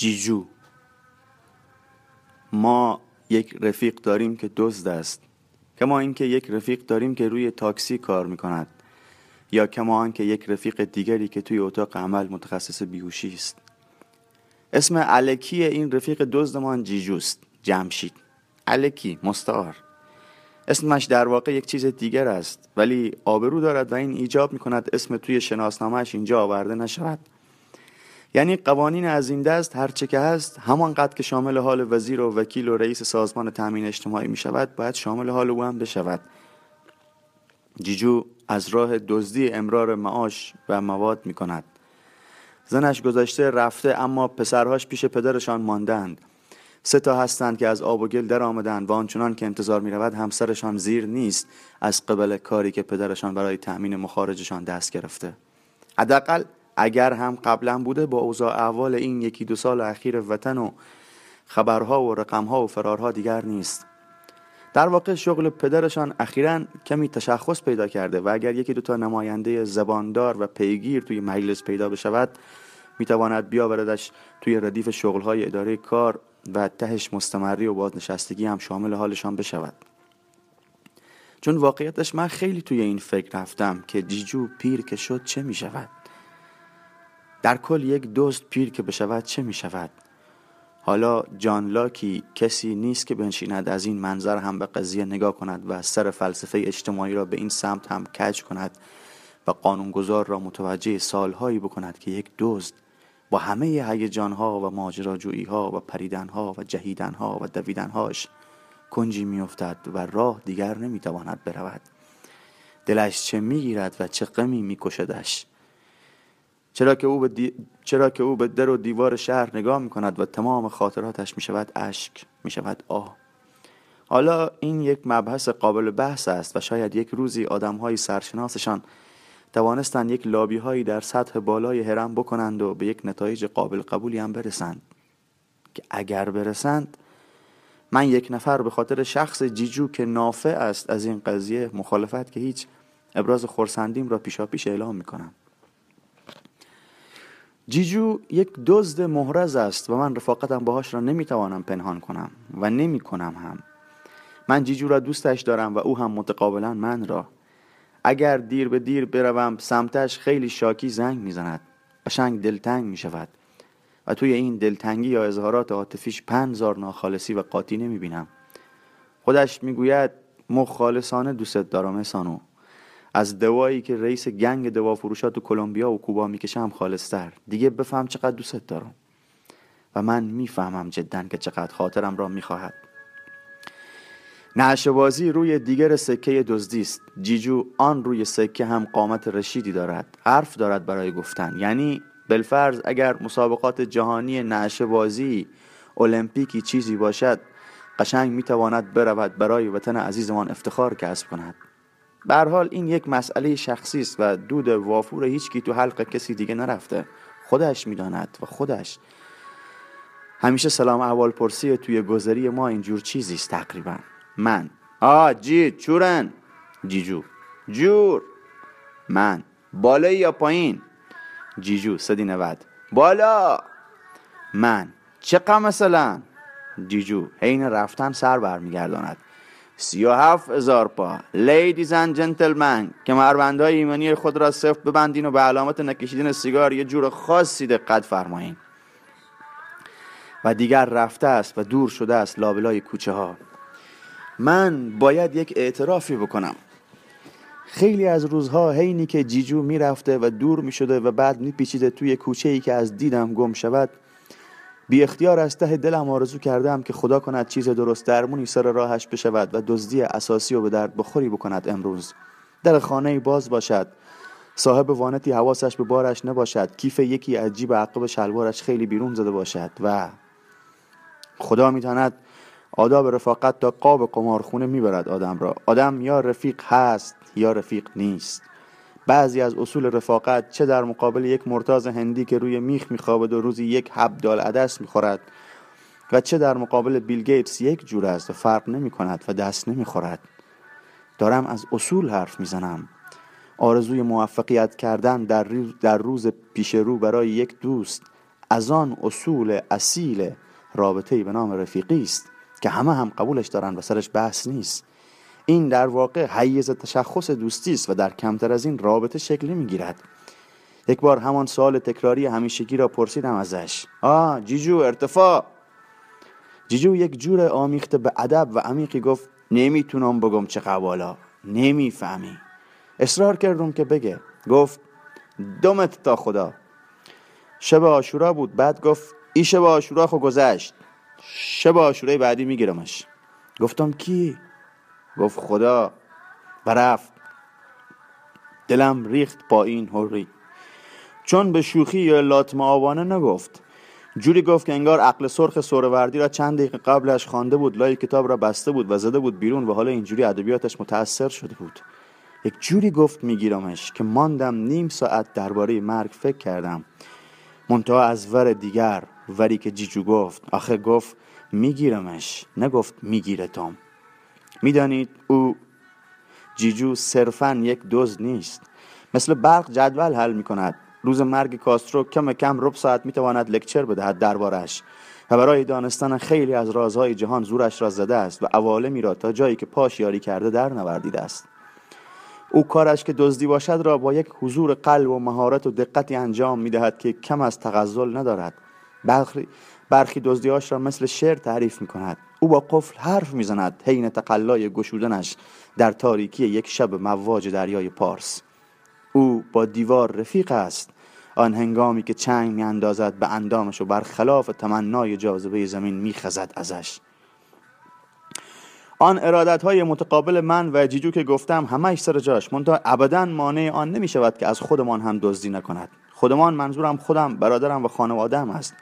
جیجو. ما یک رفیق داریم که دزد است. کما اینکه یک رفیق داریم که روی تاکسی کار می‌کند. یا کما که یک رفیق دیگری که توی اتاق عمل متخصص بیهوشی است. اسم علکی این رفیق دزدمان جیجوست جمشید. علکی مستعار. اسمش در واقع یک چیز دیگر است ولی آبرو دارد و این ایجاب می کند اسم توی شناسنامهش اینجا آورده نشود. یعنی قوانین از این دست هرچه که هست همانقدر که شامل حال وزیر و وکیل و رئیس سازمان تامین اجتماعی می شود باید شامل حال او هم بشود. جیجو از راه دزدی امرار معاش و مواد می کند زنش گذاشته رفته اما پسرهاش پیش پدرشان ماندند. سه تا هستند که از آب و گل در آمدند و آنچنان که انتظار می رود همسرشان زیر نیست از قبل کاری که پدرشان برای تأمین مخارجشان دست گرفته. حداقل اگر هم قبلا بوده با اوضاع احوال این یکی دو سال اخیر وطن و خبرها و رقمها و فرارها دیگر نیست. در واقع شغل پدرشان اخیرا کمی تشخص پیدا کرده و اگر یکی دو تا نماینده زباندار و پیگیر توی مجلس پیدا بشود می‌تواند بیاوردش توی ردیف شغلهای اداره کار و تهش مستمری و بازنشستگی هم شامل حالشان بشود. چون واقعیتش من خیلی توی این فکر رفتم که جیجو پیر که شد چه می شود در کل یک دوست پیر که بشود چه می شود حالا جان لاکی کسی نیست که بنشیند از این منظر هم به قضیه نگاه کند و سر فلسفه اجتماعی را به این سمت هم کج کند و قانونگذار را متوجه سالهایی بکند که یک دزد با همه هیجانها و ماجراجوییها و پریدنها و جهیدنها و دویدنهاش کنجی میافتد و راه دیگر نمی‌تواند برود. دلش چه می‌گیرد و چه غمی میکشدش؟ چرا که او به چرا که او به در و دیوار شهر نگاه می کند و تمام خاطراتش می شود اشک می آه. حالا این یک مبحث قابل بحث است و شاید یک روزی آدم های سرشناسشان توانستند یک لابی هایی در سطح بالای هرم بکنند و به یک نتایج قابل قبولی هم برسند. که اگر برسند من یک نفر به خاطر شخص جیجو که نافع است از این قضیه مخالفت که هیچ ابراز خورسندیم را پیشا پیش اعلام می‌کنم. جیجو یک دزد محرز است و من رفاقتم باهاش را نمی‌توانم پنهان کنم و نمی کنم هم. من جیجو را دوستش دارم و او هم متقابلا من را. اگر دیر به دیر بروم سمتش خیلی شاکی زنگ می‌زند. قشنگ دلتنگ می شود و توی این دلتنگی یا اظهارات عاطفیش پنزار ناخالصی و قاطی نمی بینم خودش می‌گوید مخالصانه دوست دارم سانو از دوایی که رئیس گنگ دوا فروشات تو کلمبیا و کوبا می‌کشم خالصتر. دیگه بفهم چقدر دوست دارم. و من می‌فهمم جدا که چقدر خاطرم را می‌خواهد. نعشبازی روی دیگر سکه دزدی است. جیجو آن روی سکه هم قامت رشیدی دارد. حرف دارد برای گفتن. یعنی بالفرض اگر مسابقات جهانی نعشبازی المپیکی چیزی باشد قشنگ می‌تواند برود برای وطن عزیزمان افتخار کسب کند. به حال این یک مسئله شخصی است و دود وافور هیچکی تو حلق کسی دیگه نرفته. خودش می‌داند و خودش. همیشه سلام اول پرسی توی گذری ما اینجور چیزی است تقریبا. من. آ جی چورن. جیجو. جور. من. بالا یا پایین؟ جیجو صدی نود. بالا. من. چقدر مثلا جیجو. حین رفتن سر برمیگرداند. سی و هفت هزار پا. ladies and gentlemen کمربند های ایمنی خود را سفت ببندین و به علامت نکشیدن سیگار یه جور خاصی دقت فرمایین. و دیگر رفته است و دور شده است لابلای کوچه ها. من باید یک اعترافی بکنم. خیلی از روزها حینی که جیجو می‌رفته و دور می شده و بعد میپیچیده توی کوچه ای که از دیدم گم شود بی اختیار از ته دلم آرزو کردم که خدا کند چیز درست درمونی سر راهش بشود و دزدی اساسی و به درد بخوری بکند امروز. در خانه باز باشد. صاحب وانتی حواسش به بارش نباشد. کیف یکی از جیب عقب شلوارش خیلی بیرون زده باشد و خدا میتاند آداب رفاقت تا قاب قمارخونه می‌برد آدم را. آدم یا رفیق هست یا رفیق نیست. بعضی از اصول رفاقت چه در مقابل یک مرتاز هندی که روی میخ میخوابد و روزی یک دال عدس می‌خورد و چه در مقابل بیل گیتس یک جور است و فرق نمی کند و دست نمی‌خورد. دارم از اصول حرف می‌زنم. آرزوی موفقیت کردن در, در روز پیش رو برای یک دوست از آن اصول اصیل رابطه به نام رفیقی است که همه هم قبولش دارن و سرش بحث نیست. این در واقع حیز تشخص دوستی است و در کمتر از این رابطه شکل می‌گیرد. یک بار همان سوال تکراری همیشگی را پرسیدم ازش. آه جیجو ارتفاع. جیجو یک جور آمیخته به ادب و عمیقی گفت نمی‌تونم بگم چه قوالا. نمی‌فهمی. اصرار کردم که بگه. گفت دمت تا خدا. شب آشورا بود. بعد گفت ای شب آشورا خو گذشت. شب آشورای بعدی میگیرمش. گفتم کی؟ گفت خدا برفت دلم ریخت با این هوری چون به شوخی یا لاتم آوانه نگفت. جوری گفت که انگار عقل سرخ سوروردی را چند دقیقه قبلش خوانده بود لای کتاب را بسته بود و زده بود بیرون و حالا اینجوری ادبیاتش متاثر شده بود. یک جوری گفت میگیرمش که ماندم نیم ساعت درباره مرگ فکر کردم. منتها از ور دیگر وری که جیجو گفت. آخه گفت میگیرمش نگفت میگیرتم. می‌دانید او جیجو صرفا یک دوز نیست. مثل برق جدول حل می‌کند. روز مرگ کاسترو کم کم رب ساعت می‌تواند لکچر بدهد دربارش و برای دانستن خیلی از رازهای جهان زورش را زده است و عوالمی را تا جایی که پاش یاری کرده در نوردیده است. او کارش که دزدی باشد را با یک حضور قلب و مهارت و دقتی انجام می‌دهد که کم از تغزل ندارد. برخی, برخی دزدیاش را مثل شعر تعریف می کند او با قفل حرف می‌زند حین تقلای گشودنش در تاریکی یک شب مواج دریای پارس. او با دیوار رفیق است. آن هنگامی که چنگ می اندازد به اندامش و برخلاف تمنای جاذبه زمین می خزد ازش. آن ارادت های متقابل من و جیجو که گفتم همش سر جاش منتها ابدا مانع آن نمی شود که از خودمان هم دزدی نکند. خودمان منظورم خودم برادرم و خانوادم است.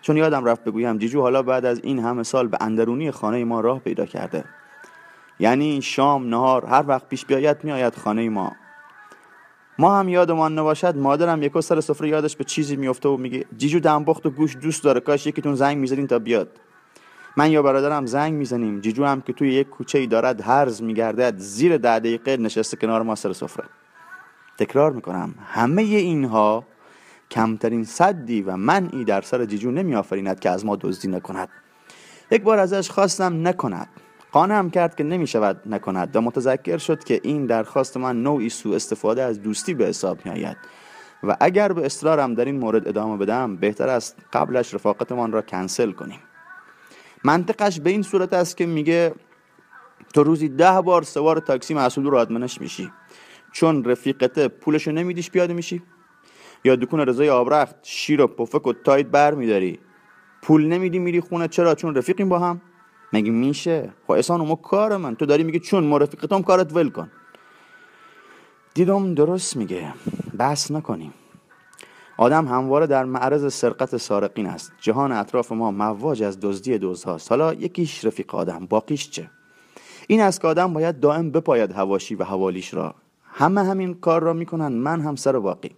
چون یادم رفت بگویم جیجو حالا بعد از این همه سال به اندرونی خانه ما راه پیدا کرده. یعنی شام نهار هر وقت پیش بیاید میآید خانه ما. ما هم یادمان نباشد مادرم یکو سر سفره یادش به چیزی میفته و میگه جیجو دنبخت و گوش دوست داره کاش یکیتون زنگ می‌زدین تا بیاد. من یا برادرم زنگ می‌زنیم جیجو هم که توی یک کوچه ای دارد هرز میگردد زیر ده دقیقه نشسته کنار ما سر سفره. تکرار می‌کنم همه اینها کمترین صدی و منعی در سر جیجو نمیآفریند که از ما دزدی نکند. یک بار ازش خواستم نکند. قانم کرد که نمی شود نکند و متذکر شد که این درخواست من نوعی سوء استفاده از دوستی به حساب می آید و اگر به اصرارم در این مورد ادامه بدم بهتر است قبلش رفاقتمان را کنسل کنیم. منطقش به این صورت است که میگه تو روزی ده بار سوار تاکسی مسئول رو آدمنش میشی. چون رفیقت پولشو نمیدیش پیاده میشی. یا دکون رضای آبرخت شیر و پفک و تایت بر میداری پول نمیدی میری خونه. چرا؟ چون رفیقیم با هم. مگه میشه؟ خب احسان ما کار من. تو داری میگه چون ما رفیقتم کارت ول کن. دیدم درست میگه. بحث نکنیم. آدم همواره در معرض سرقت سارقین است. جهان اطراف ما مواج از دزدی هاست. حالا یکیش رفیق آدم باقیش چه؟ این است که آدم باید دائم بپاید حواشی و حوالیش را. همه همین کار را می‌کنن. من هم سر باقی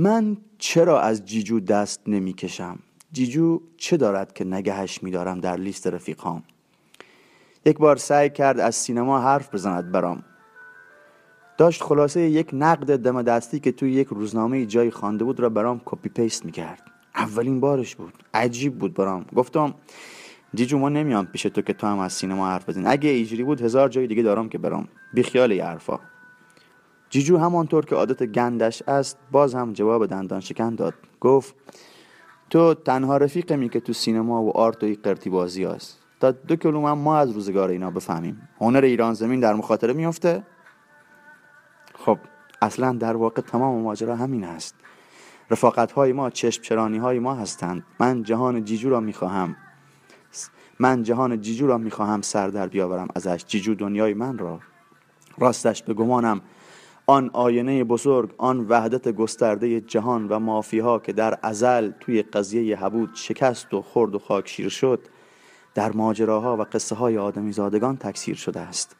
من چرا از جیجو دست نمی‌کشم؟ جیجو چه دارد که نگهش میدارم در لیست رفیقام؟ یک بار سعی کرد از سینما حرف بزند برام. داشت خلاصه یک نقد دم دستی که توی یک روزنامه جایی خوانده بود را برام copy paste می‌کرد. اولین بارش بود. عجیب بود برام. گفتم جیجو ما نمیام پیش تو که تو هم از سینما حرف بزنی. اگه ایجوری بود هزار جای دیگه دارم که برام. بیخیال ی حرفا. جیجو همانطور که عادت گندش است باز هم جواب دندان شکن داد. گفت تو تنها رفیقمی که تو سینما و آرت و قرتی بازی هست. تا دو کلوم ما از روزگار اینا بفهمیم. هنر ایران زمین در مخاطره میفته خب اصلا در واقع تمام ماجرا همین است. رفاقت های ما چشم چرانی های ما هستند. من جهان جیجو را می‌خواهم. من جهان جیجو را می‌خواهم سر در بیاورم ازش. جیجو دنیای من را. راستش به گمانم. آن آینه بزرگ آن وحدت گسترده جهان و مافیها که در ازل توی قضیه حبود شکست و خرد و خاکشیر شد در ماجراها و قصه های آدمی زادگان تکثیر شده است.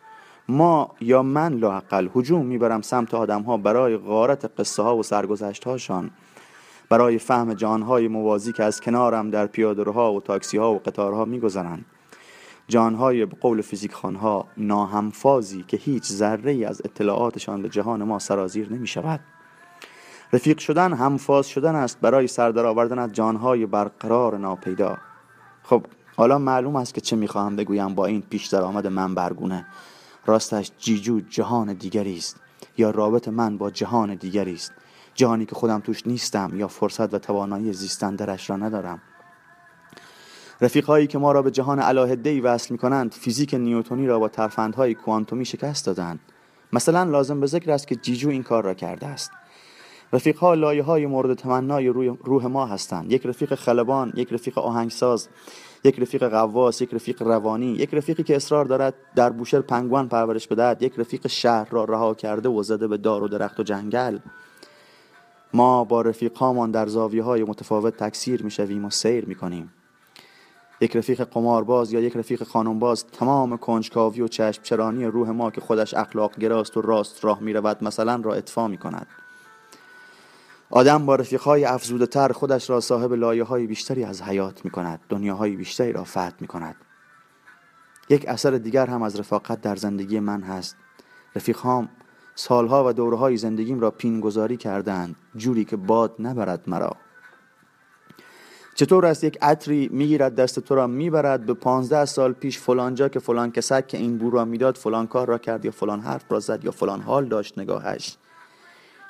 ما یا من لاقل هجوم می‌برم سمت آدم ها برای غارت قصه ها و سرگذشت هاشان برای فهم جانهای موازی که از کنارم در پیادرها و تاکسی ها و قطارها میگذرند. جانهای به قول فیزیک خانها ناهمفازی که هیچ ذره ای از اطلاعاتشان به جهان ما سرازیر نمی شود رفیق شدن همفاز شدن است برای سردر آوردن از جانهای برقرار ناپیدا. خب حالا معلوم است که چه می‌خواهم بگویم با این پیش درآمد من برگونه. راستش جیجو جهان دیگری است یا رابط من با جهان دیگری است. جهانی که خودم توش نیستم یا فرصت و توانایی زیستن درش را ندارم. رفیقهایی که ما را به جهان ای وصل می کنند فیزیک نیوتونی را با ترفندهای کوانتومی شکست دادند مثلا لازم به ذکر است که جیجو این کار را کرده است. رفیقها لایه های مورد تمنای روح ما هستند. یک رفیق خلبان یک رفیق آهنگساز یک رفیق قواس یک رفیق روانی یک رفیقی که اصرار دارد در بوشهر پنگوان پرورش بدهد یک رفیق شهر را رها کرده و زده به دار و درخت و جنگل. ما با رفیقهامان در زاویه های متفاوت تکثیر می شویم و سیر می کنیم یک رفیق قمارباز یا یک رفیق خانمباز تمام کنجکاوی و چشم چرانی روح ما که خودش اخلاق گراست و راست راه می رود مثلا را اطفا می کند آدم با رفیقهای افزوده تر خودش را صاحب لایه های بیشتری از حیات می کند دنیاهای بیشتری را فتح می کند یک اثر دیگر هم از رفاقت در زندگی من هست. رفیقهام سالها و دورهای زندگیم را پینگذاری کردند جوری که باد نبرد مرا. چطور است یک عطری می‌گیرد دست تو را می‌برد؟ به پانزده سال پیش فلانجا که فلان کسک که این بو را می‌داد فلان کار را کرد یا فلان حرف را زد یا فلان حال داشت؟ نگاهش.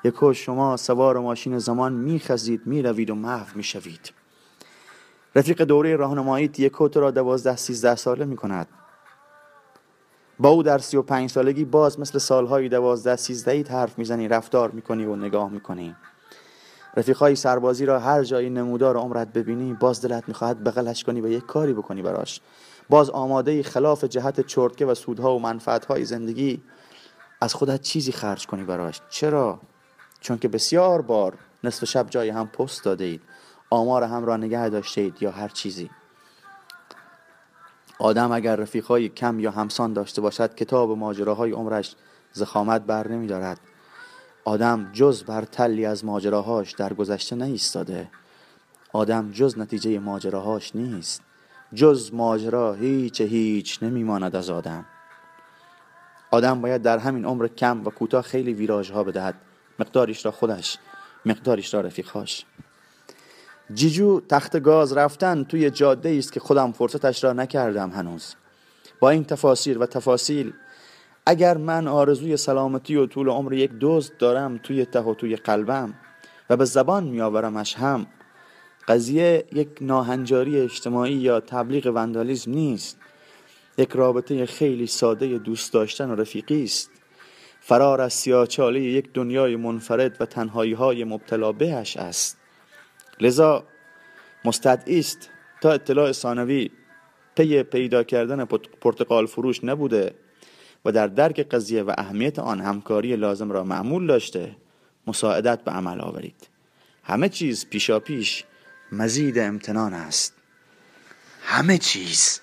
یکو شما سوار ماشین زمان میخزید می‌روید و محو می‌شوید. رفیق دوره راهنماییت یکو تو را دوازده سیزده ساله می‌کند. با او در سی و پنج سالگی باز مثل سالهای دوازده سیزده حرف می‌زنی رفتار می‌کنی و نگاه می‌کنی. رفیقای سربازی را هر جایی نمودار عمرت ببینی باز دلت می‌خواهد بغلش کنی و یک کاری بکنی براش. باز آماده خلاف جهت چرتکه و سودها و منفعتهای زندگی از خودت چیزی خرج کنی براش. چرا؟ چون که بسیار بار نصف شب جای هم پست داده اید. آمار هم را نگه داشته اید یا هر چیزی. آدم اگر رفیقای کم یا همسان داشته باشد کتاب ماجراهای عمرش زخامت بر نمی دارد آدم جز بر تلی از ماجراهاش در گذشته نیستاده. آدم جز نتیجه ماجراهاش نیست. جز ماجرا هیچ هیچ نمیماند از آدم. آدم باید در همین عمر کم و کوتاه خیلی ویراژ ها بدهد. مقداریش را خودش مقداریش را رفیقهاش. جیجو تخت گاز رفتن توی جاده است که خودم فرصتش را نکردم هنوز. با این تفاسیر و تفاصیل اگر من آرزوی سلامتی و طول عمر یک دوست دارم توی ته و توی قلبم و به زبان میآورمش هم قضیه یک ناهنجاری اجتماعی یا تبلیغ وندالیزم نیست. یک رابطه خیلی ساده دوست داشتن و رفیقی است. فرار از سیاچاله یک دنیای منفرد و تنهایی های مبتلا بهش است. لذا مستدعی است تا اطلاع ثانوی. پی پیدا کردن پرتقال فروش نبوده. و در درک قضیه و اهمیت آن همکاری لازم را معمول داشته مساعدت به عمل آورید. همه چیز پیشا پیش مزید امتنان است. همه چیز.